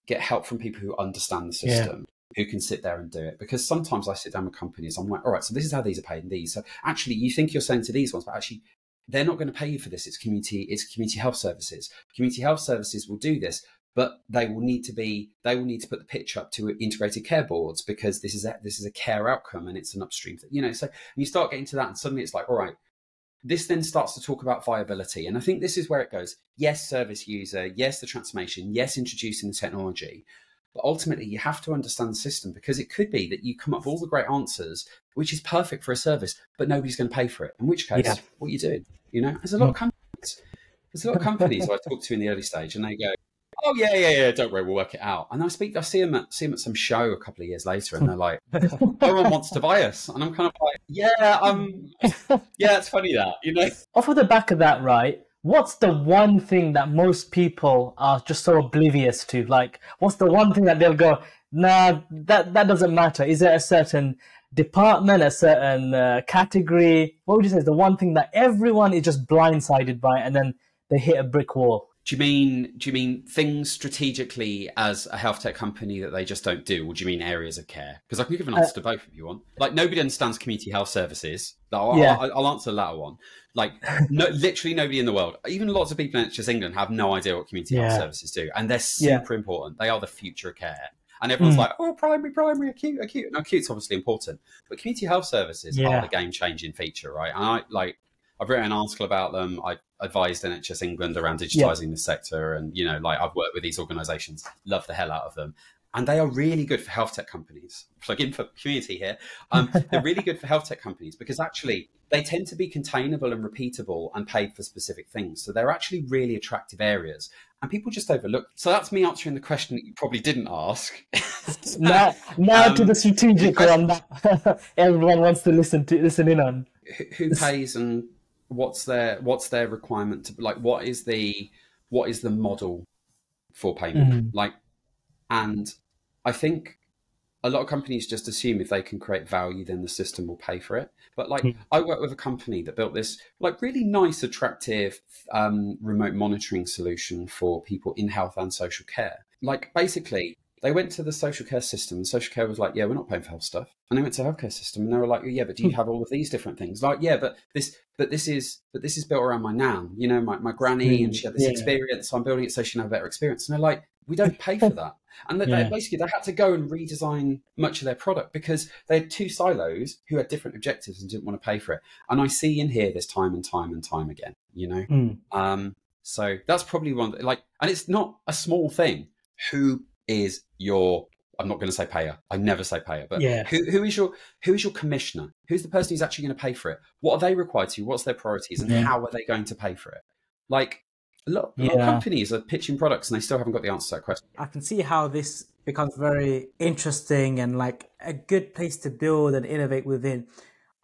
get help from people who understand the system. Yeah. Who can sit there and do it? Because sometimes I sit down with companies, I'm like, all right, so this is how these are paid and these. So actually, you think you're selling to these ones, but actually, they're not going to pay you for this. It's community, it's community health services. Community health services will do this, but they will need to be they will need to put the pitch up to integrated care boards because this is a this is a care outcome and it's an upstream thing. You know, so you start getting to that, and suddenly it's like, all right, this then starts to talk about viability. And I think this is where it goes. Yes, service user. Yes, the transformation. Yes, introducing the technology. But ultimately, you have to understand the system because it could be that you come up with all the great answers, which is perfect for a service, but nobody's going to pay for it. In which case, yeah. what are you doing? You know, there's a lot of mm. companies. There's a lot of companies I talk to in the early stage, and they go, oh yeah, yeah, yeah, don't worry, we'll work it out. And I speak, I see them at see them at some show a couple of years later, and they're like, no one wants to buy us, and I'm kind of like, yeah, um, yeah, it's funny that you know. Off of the back of that, right? What's the one thing that most people are just so oblivious to? Like, what's the one thing that they'll go, nah, that that doesn't matter. Is there a certain department, a certain uh, category? What would you say is the one thing that everyone is just blindsided by, and then they hit a brick wall? Do you mean do you mean things strategically as a health tech company that they just don't do, or do you mean areas of care? Because I can give an answer uh, to both if you want. Like nobody understands community health services. I'll, yeah. I'll, I'll answer the latter one. Like no, literally nobody in the world, even lots of people in NHS England, have no idea what community yeah. health services do, and they're super yeah. important. They are the future of care. And everyone's mm. like, oh, primary, primary, acute, acute. And acute's obviously important, but community health services are the game changing feature, right? And I like I've written an article about them. I advised NHS England around digitizing yeah. the sector, and you know, like I've worked with these organisations, love the hell out of them, and they are really good for health tech companies. Plug in for community here. Um, they're really good for health tech companies because actually they tend to be containable and repeatable and paid for specific things. So they're actually really attractive areas, and people just overlook. So that's me answering the question that you probably didn't ask. now, now um, to the strategic one that everyone wants to listen to listen in on. Who pays and what's their what's their requirement to like what is the what is the model for payment mm-hmm. like and i think a lot of companies just assume if they can create value then the system will pay for it but like mm-hmm. i work with a company that built this like really nice attractive um, remote monitoring solution for people in health and social care like basically they went to the social care system and social care was like yeah we're not paying for health stuff and they went to the healthcare system and they were like yeah but do you hmm. have all of these different things like yeah but this but this is but this is built around my nan you know my, my granny and she had this yeah. experience so i'm building it so she can have a better experience and they're like we don't pay for that and they, yeah. they, basically they had to go and redesign much of their product because they had two silos who had different objectives and didn't want to pay for it and i see and hear this time and time and time again you know mm. um so that's probably one like and it's not a small thing who is your I'm not going to say payer. I never say payer, but yeah. who, who is your who is your commissioner? Who's the person who's actually going to pay for it? What are they required to? What's their priorities, and yeah. how are they going to pay for it? Like a lot, a lot of companies are pitching products, and they still haven't got the answer to that question. I can see how this becomes very interesting and like a good place to build and innovate within.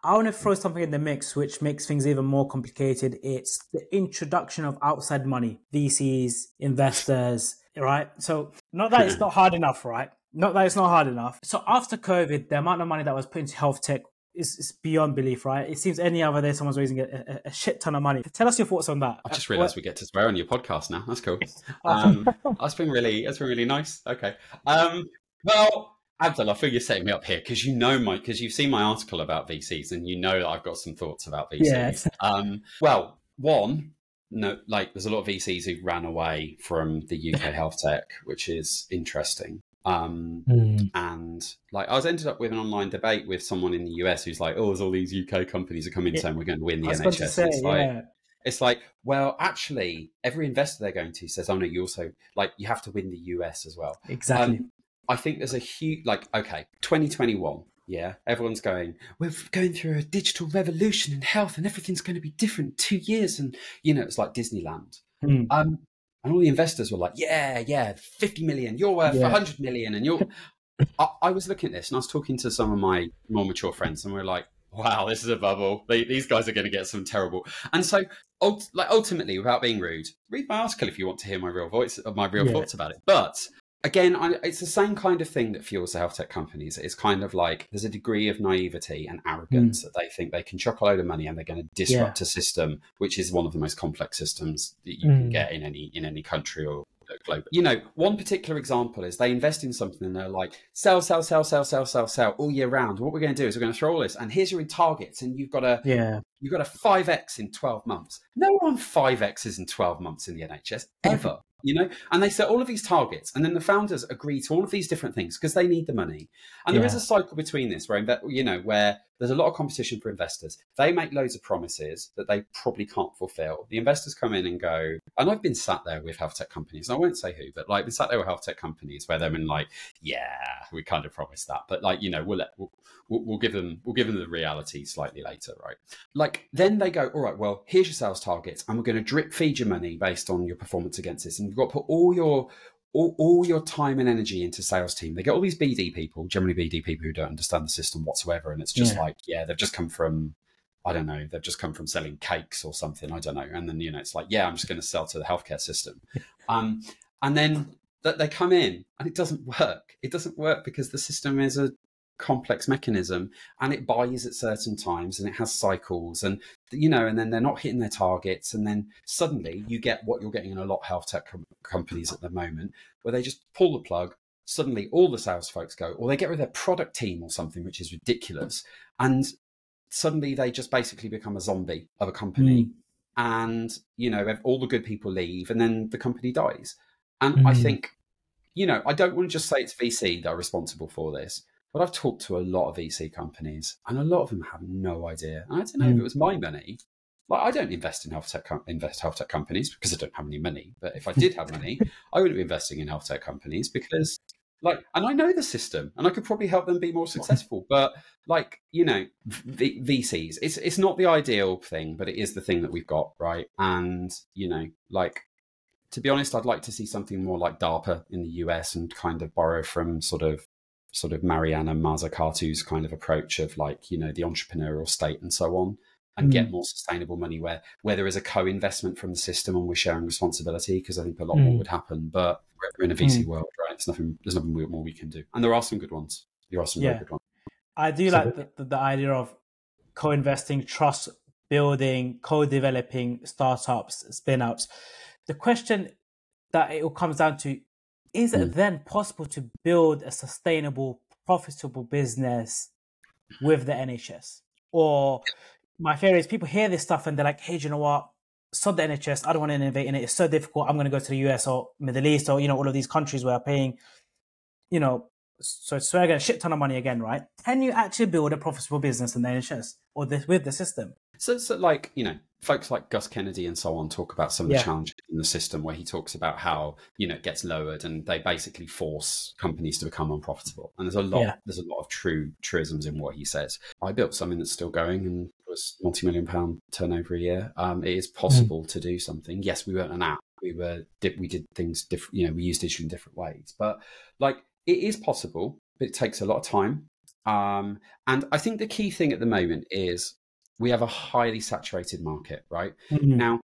I want to throw something in the mix which makes things even more complicated. It's the introduction of outside money, VCs, investors, right? So not that it's not hard enough, right? Not that it's not hard enough. So after COVID, the amount of money that was put into health tech is, is beyond belief, right? It seems any other day someone's raising a, a, a shit ton of money. Tell us your thoughts on that. I just realised we get to swear on your podcast now. That's cool. Um, that's been really that's been really nice. Okay. Um, well, Abdul, I feel you're setting me up here because you know my because you've seen my article about VCs and you know that I've got some thoughts about VCs. Yes. Um, well, one, no, like there's a lot of VCs who ran away from the UK health tech, which is interesting. Um, Mm. and like I was ended up with an online debate with someone in the US who's like, "Oh, there's all these UK companies are coming Yeah. saying we're going to win the I was about to NHS." say, it's like, yeah, it's like, well, actually, every investor they're going to says, "Oh no, you also like you have to win the US as well." exactly. Um, I think there's a huge like okay, 2021. Yeah, everyone's going. We're going through a digital revolution in health, and everything's going to be different. in Two years, and you know, it's like Disneyland. Hmm. Um, and all the investors were like, "Yeah, yeah, 50 million. You're worth Yeah. 100 million, and you're." I, I was looking at this, and I was talking to some of my more mature friends, and we are like, "Wow, this is a bubble. They, these guys are going to get some terrible." And so, ult- like ultimately, without being rude, read my article if you want to hear my real voice, my real Yeah. thoughts about it. But again, I, it's the same kind of thing that fuels the health tech companies. It's kind of like there's a degree of naivety and arrogance that they think they can chuck a load of money and they're going to disrupt a system, which is one of the most complex systems that you can Mm. get in any in any country or global. You know, one particular example is they invest in something and they're like, sell, sell, sell, sell, sell, sell, sell all year round. What we're going to do is we're going to throw all this, and here's your targets, and you've got a yeah, you've got a five x in twelve months. No one five x's in twelve months in the NHS ever. You know, and they set all of these targets, and then the founders agree to all of these different things because they need the money. And there is a cycle between this where you know where there's a lot of competition for investors. They make loads of promises that they probably can't fulfill. The investors come in and go, and I've been sat there with health tech companies. And I won't say who, but like been sat there with health tech companies where they're in like, yeah, we kind of promised that, but like you know, we'll let we'll, we'll, we'll give them we'll give them the reality slightly later, right? Like then they go, all right, well, here's your sales targets, and we're going to drip feed your money based on your performance against this, and you've got to put all your all, all your time and energy into sales team. They get all these BD people, generally BD people who don't understand the system whatsoever, and it's just Yeah. like, yeah, they've just come from. I don't know. They've just come from selling cakes or something. I don't know. And then you know, it's like, yeah, I'm just going to sell to the healthcare system. Um, and then that they come in and it doesn't work. It doesn't work because the system is a complex mechanism and it buys at certain times and it has cycles and you know and then they're not hitting their targets and then suddenly you get what you're getting in a lot of health tech com- companies at the moment where they just pull the plug suddenly all the sales folks go or they get rid of their product team or something which is ridiculous and suddenly they just basically become a zombie of a company and you know all the good people leave and then the company dies and i Mm. think you know i don't want to just say it's vc that are responsible for this but i've talked to a lot of vc companies and a lot of them have no idea. And i don't know if Mm. it was my money. Like i don't invest in health tech com- invest health tech companies because i don't have any money. But if i did have money i wouldn't be investing in health tech companies because like and i know the system and i could probably help them be more successful. But like you know v- vcs it's it's not the ideal thing but it is the thing that we've got right? And you know like to be honest i'd like to see something more like darpa in the us and kind of borrow from sort of sort of mariana mazzucato's kind of approach of like you know the entrepreneurial state and so on and get more sustainable money where where there is a co-investment from the system and we're sharing responsibility because i think a lot more Mm. would happen but we're in a vc world right there's nothing there's nothing more we can do and there are some good ones there are some Yeah. good ones I do So like the, the, the idea of co-investing, trust building, co-developing startups, spin-outs. The question that it all comes down to is it Mm. then possible to build a sustainable, profitable business with the NHS? Or my fear is people hear this stuff and they're like, hey, do you know what? Sod the NHS. I don't want to innovate in it. It's so difficult. I'm going to go to the US or Middle East or, you know, all of these countries where are paying, you know, so so I get a shit ton of money again, right? Can you actually build a profitable business in the NHS or this, with the system? So, so like you know, folks like Gus Kennedy and so on talk about some of the Yeah. challenges in the system, where he talks about how you know it gets lowered and they basically force companies to become unprofitable. And there's a lot, Yeah. there's a lot of true truisms in what he says. I built something that's still going and was multi-million pound turnover a year. Um, it is possible to do something. Yes, we weren't an app. We were did we did things different. You know, we used digital in different ways, but like it is possible, but it takes a lot of time. Um, and I think the key thing at the moment is we have a highly saturated market, right? Now,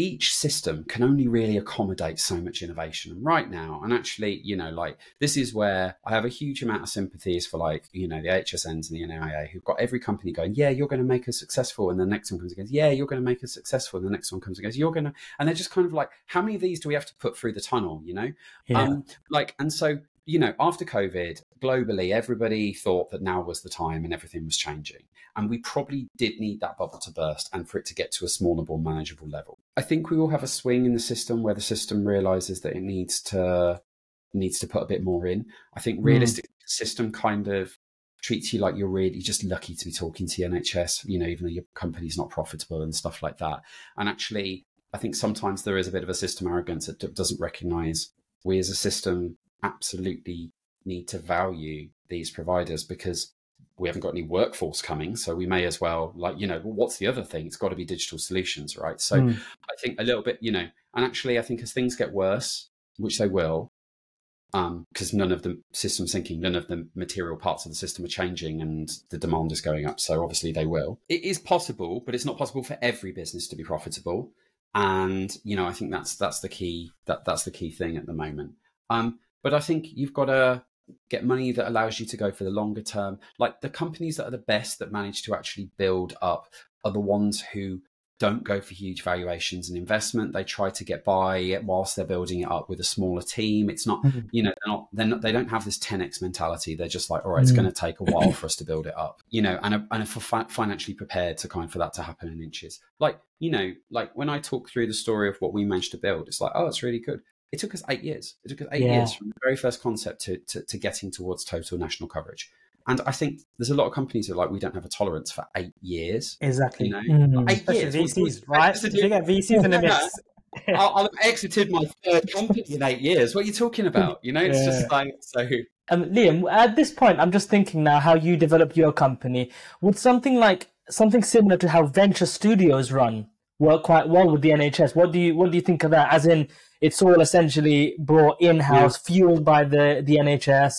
each system can only really accommodate so much innovation And right now. And actually, you know, like this is where I have a huge amount of sympathies for like, you know, the HSNs and the NIA who've got every company going, yeah, you're going to make us successful. And the next one comes and goes, yeah, you're going to make us successful. And the next one comes and goes, you're going to, and they're just kind of like, how many of these do we have to put through the tunnel, you know? Yeah. Um, like, and so, you know, after COVID, globally, everybody thought that now was the time and everything was changing. And we probably did need that bubble to burst and for it to get to a smaller, more manageable level. I think we will have a swing in the system where the system realizes that it needs to needs to put a bit more in. I think Mm. realistic system kind of treats you like you're really just lucky to be talking to the NHS, you know, even though your company's not profitable and stuff like that. And actually, I think sometimes there is a bit of a system arrogance that d- doesn't recognize we as a system absolutely need to value these providers because we haven't got any workforce coming. So we may as well, like, you know, what's the other thing? It's got to be digital solutions, right? So Mm. I think a little bit, you know, and actually, I think as things get worse, which they will, because none of the system sinking, none of the material parts of the system are changing, and the demand is going up. So obviously, they will. It is possible, but it's not possible for every business to be profitable. And you know, I think that's that's the key that that's the key thing at the moment. Um, but I think you've got to get money that allows you to go for the longer term. Like the companies that are the best that manage to actually build up are the ones who don't go for huge valuations and investment. They try to get by whilst they're building it up with a smaller team. It's not, Mhm. you know, they're not, they're not, they don't have this 10x mentality. They're just like, all right, it's Mm. going to take a while for us to build it up, you know, and, and are fi- financially prepared to kind of for that to happen in inches. Like, you know, like when I talk through the story of what we managed to build, it's like, oh, it's really good. It took us eight years. It took us eight Yeah. years from the very first concept to, to, to getting towards total national coverage. And I think there's a lot of companies that are like, we don't have a tolerance for eight years. Exactly. You know, Mm. eight Especially years. VCs, What- what- right? what's you get VCs in the mix. I'll, I'll have exited my third company in eight years. What are you talking about? You know, it's Yeah. just like so. Um, Liam, at this point, I'm just thinking now how you develop your company. Would something like something similar to how venture studios run work quite well with the NHS? What do you what do you think of that? As in, it's all essentially brought in house, fueled by the the NHS,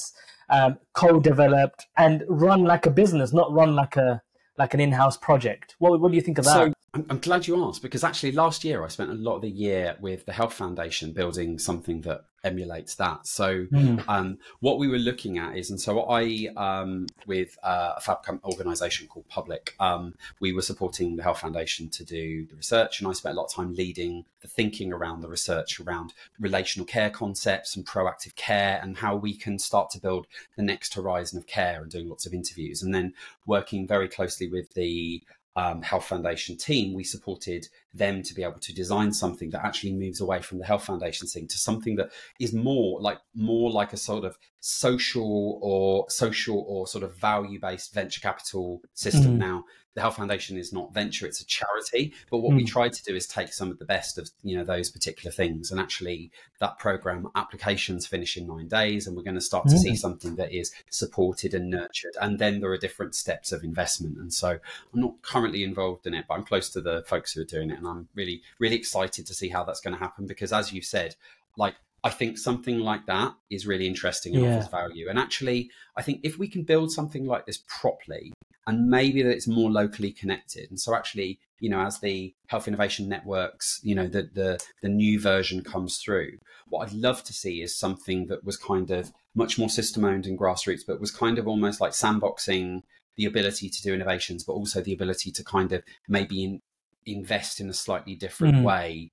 um, co-developed, and run like a business, not run like a like an in-house project. What what do you think of that? So I'm, I'm glad you asked because actually last year I spent a lot of the year with the Health Foundation building something that emulates that. So Hmm. um, what we were looking at is, and so I, um, with uh, a fab organisation called Public, um, we were supporting the Health Foundation to do the research, and I spent a lot of time leading the thinking around the research around relational care concepts and proactive care, and how we can start to build the next horizon of care, and doing lots of interviews, and then working very closely with the um, Health Foundation team, we supported them to be able to design something that actually moves away from the Health Foundation thing to something that is more like more like a sort of social or social or sort of value based venture capital system. Mm. Now, the Health Foundation is not venture; it's a charity. But what we hmm. try to do is take some of the best of you know those particular things, and actually that program applications finish in nine days, and we're going to start to see hmm. something that is supported and nurtured. And then there are different steps of investment, and so I'm not currently involved in it, but I'm close to the folks who are doing it, and I'm really, really excited to see how that's going to happen. Because as you said, like I think something like that is really interesting and Yeah. offers value. And actually, I think if we can build something like this properly, and maybe that it's more locally connected, and so actually, you know, as the health innovation networks, you know, the the the new version comes through, what I'd love to see is something that was kind of much more system owned and grassroots, but was kind of almost like sandboxing the ability to do innovations, but also the ability to kind of maybe in, invest in a slightly different Mm. way,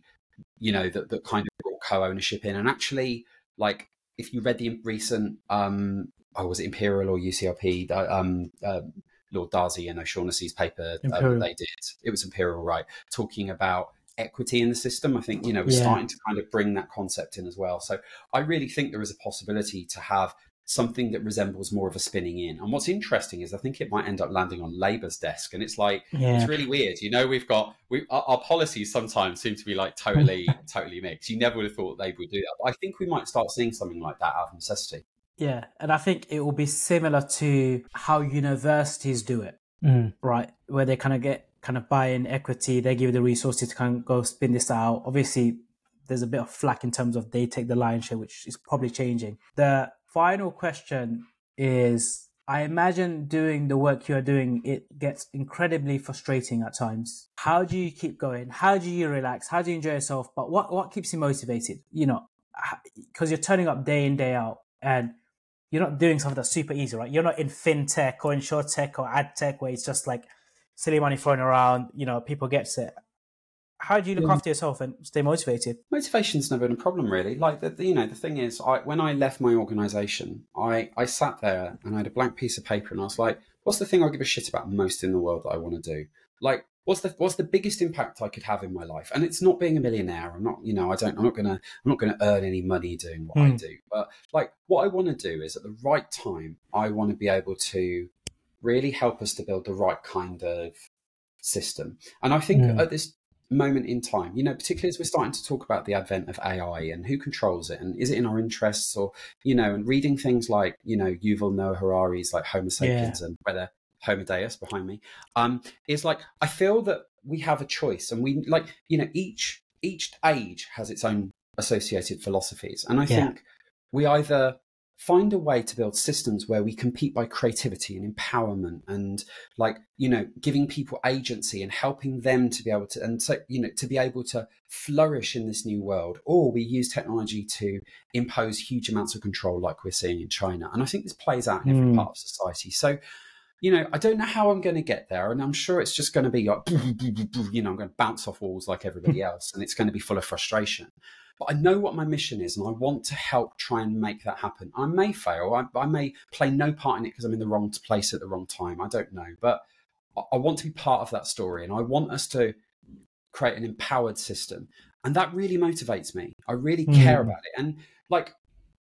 you know, that, that kind of brought co-ownership in. And actually, like, if you read the recent, um, oh, was it Imperial or UCLP, um, uh, Lord Darzi and O'Shaughnessy's paper uh, that Imperial. they did, it was Imperial, right, talking about equity in the system. I think, you know, we're Yeah. starting to kind of bring that concept in as well. So I really think there is a possibility to have something that resembles more of a spinning in. And what's interesting is I think it might end up landing on Labour's desk. And it's like, Yeah. it's really weird. You know, we've got we our, our policies sometimes seem to be like totally, totally mixed. You never would have thought Labour would do that. But I think we might start seeing something like that out of necessity. Yeah, and I think it will be similar to how universities do it, Mm. right? Where they kind of get kind of buy in equity, they give you the resources to kind of go spin this out. Obviously, there's a bit of flack in terms of they take the lion's share, which is probably changing. The final question is I imagine doing the work you are doing, it gets incredibly frustrating at times. How do you keep going? How do you relax? How do you enjoy yourself? But what, what keeps you motivated? You know, because you're turning up day in, day out, and you're not doing something that's super easy, right? You're not in fintech or insure tech or ad tech where it's just like silly money thrown around, you know, people get it. How do you look Yeah. after yourself and stay motivated? Motivation's never been a problem, really. Like the, you know, the thing is, I when I left my organisation, I I sat there and I had a blank piece of paper and I was like, what's the thing I give a shit about most in the world that I want to do? Like, what's the what's the biggest impact I could have in my life? And it's not being a millionaire. I'm not, you know, I don't. I'm not gonna. I'm not gonna earn any money doing what I Mm. do. But like, what I want to do is at the right time, I want to be able to really help us to build the right kind of system. And I think Mm. at this moment in time, you know, particularly as we're starting to talk about the advent of AI and who controls it and is it in our interests or, you know, and reading things like, you know, Yuval Noah Harari's like Homo sapiens and whether Homo Deus behind me, um, is like I feel that we have a choice and we like, you know, each each age has its own associated philosophies. And I Yeah. think we either find a way to build systems where we compete by creativity and empowerment and like you know giving people agency and helping them to be able to and so you know to be able to flourish in this new world or we use technology to impose huge amounts of control like we're seeing in china and i think this plays out in every Mm. part of society so you know, I don't know how I'm going to get there, and I'm sure it's just going to be like, you know, I'm going to bounce off walls like everybody else, and it's going to be full of frustration. But I know what my mission is, and I want to help try and make that happen. I may fail, I, I may play no part in it because I'm in the wrong place at the wrong time. I don't know, but I, I want to be part of that story, and I want us to create an empowered system, and that really motivates me. I really care Mm. about it, and like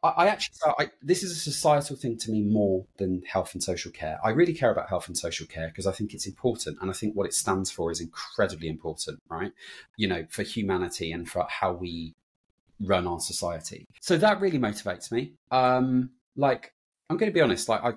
I, actually, I, this is a societal thing to me more than health and social care. I really care about health and social care because I think it's important, and I think what it stands for is incredibly important, right? You know, for humanity and for how we run our society. So that really motivates me. Um, like, I'm going to be honest, like I.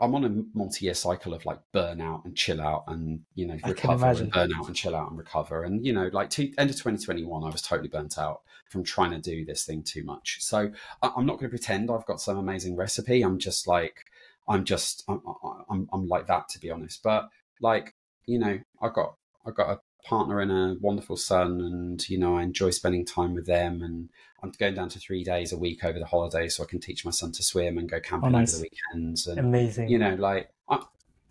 I'm on a multi-year cycle of like burnout and chill out and you know recover and burn out and chill out and recover and you know like to, end of 2021 I was totally burnt out from trying to do this thing too much. So I- I'm not going to pretend I've got some amazing recipe. I'm just like, I'm just, I'm, I'm, I'm like that to be honest. But like, you know, I got, I got a partner and a wonderful son, and you know, I enjoy spending time with them. And I'm going down to three days a week over the holidays, so I can teach my son to swim and go camping oh, nice. over the weekends. And Amazing. you know, like. I,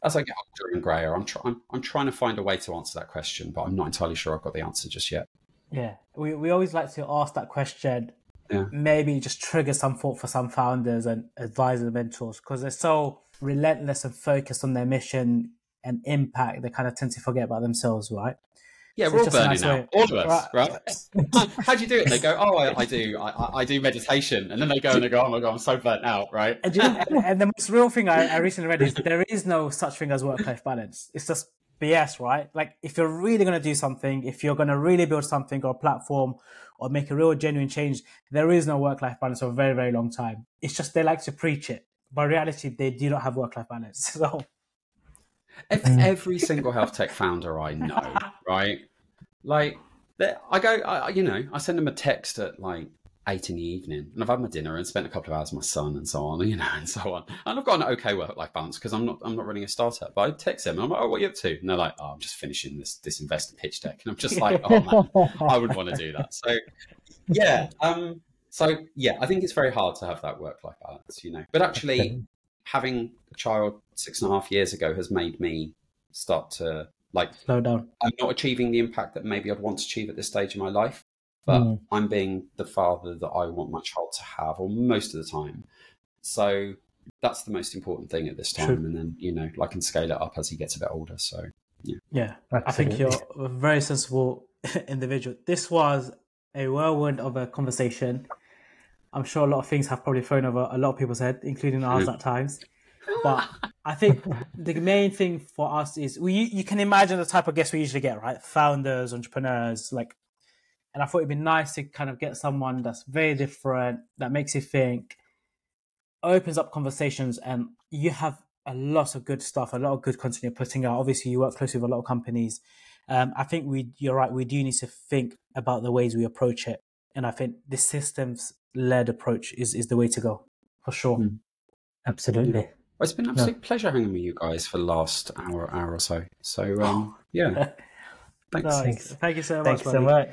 as I get older and grayer, I'm, try, I'm I'm trying to find a way to answer that question, but I'm not entirely sure I've got the answer just yet. Yeah, we, we always like to ask that question. Yeah. Maybe just trigger some thought for some founders and advisors and mentors because they're so relentless and focused on their mission and impact, they kind of tend to forget about themselves, right? Yeah, So we're all it's burning nice out, way- all of us, Right. right? How do you do it? They go, oh, I, I do, I, I- I do meditation, and then they go and they go, oh my god, I'm so burnt out, right? And, you know- and- and the most real thing I, I recently read is there is no such thing as work life balance. It's just BS, right? Like if you're really going to do something, if you're going to really build something or a platform or make a real genuine change, there is no work life balance for a very, very long time. It's just they like to preach it. But in reality, they do not have work life balance. So Ev- Every single health tech founder I know, right? Like, I go, I, I- you know, I send them a text at like eight in the evening, and I've had my dinner and spent a couple of hours with my son and so on, you know, and so on. And I've got an okay work-life balance because I'm not, I'm not running a startup. But I text them, and I'm like, oh, what are you up to? And they're like, oh, I'm just finishing this this investor pitch deck, and I'm just like, oh man, I would want to do that. So, yeah. Um. So yeah, I think it's very hard to have that work-life balance, you know. But actually, having a child six and a half years ago has made me start to like. slow down. I'm not achieving the impact that maybe I'd want to achieve at this stage in my life, but Mm. I'm being the father that I want my child to have, or most of the time. So that's the most important thing at this time, True. and then you know, I can scale it up as he gets a bit older. So Yeah, I think you're a very sensible individual. This was a whirlwind of a conversation. I'm sure a lot of things have probably thrown over a lot of people's head, including ours at times. But I think the main thing for us is we you can imagine the type of guests we usually get, right? Founders, entrepreneurs, like and I thought it'd be nice to kind of get someone that's very different, that makes you think, opens up conversations, and you have a lot of good stuff, a lot of good content you're putting out. Obviously, you work closely with a lot of companies. Um, I think we, you're right. We do need to think about the ways we approach it, and I think the systems-led approach is is the way to go for sure. Mm. Absolutely. Well, it's been an absolute pleasure hanging with you guys for the last hour, hour or so. So um, yeah, thanks. Nice. Thanks. Thank you so much. Thanks so much.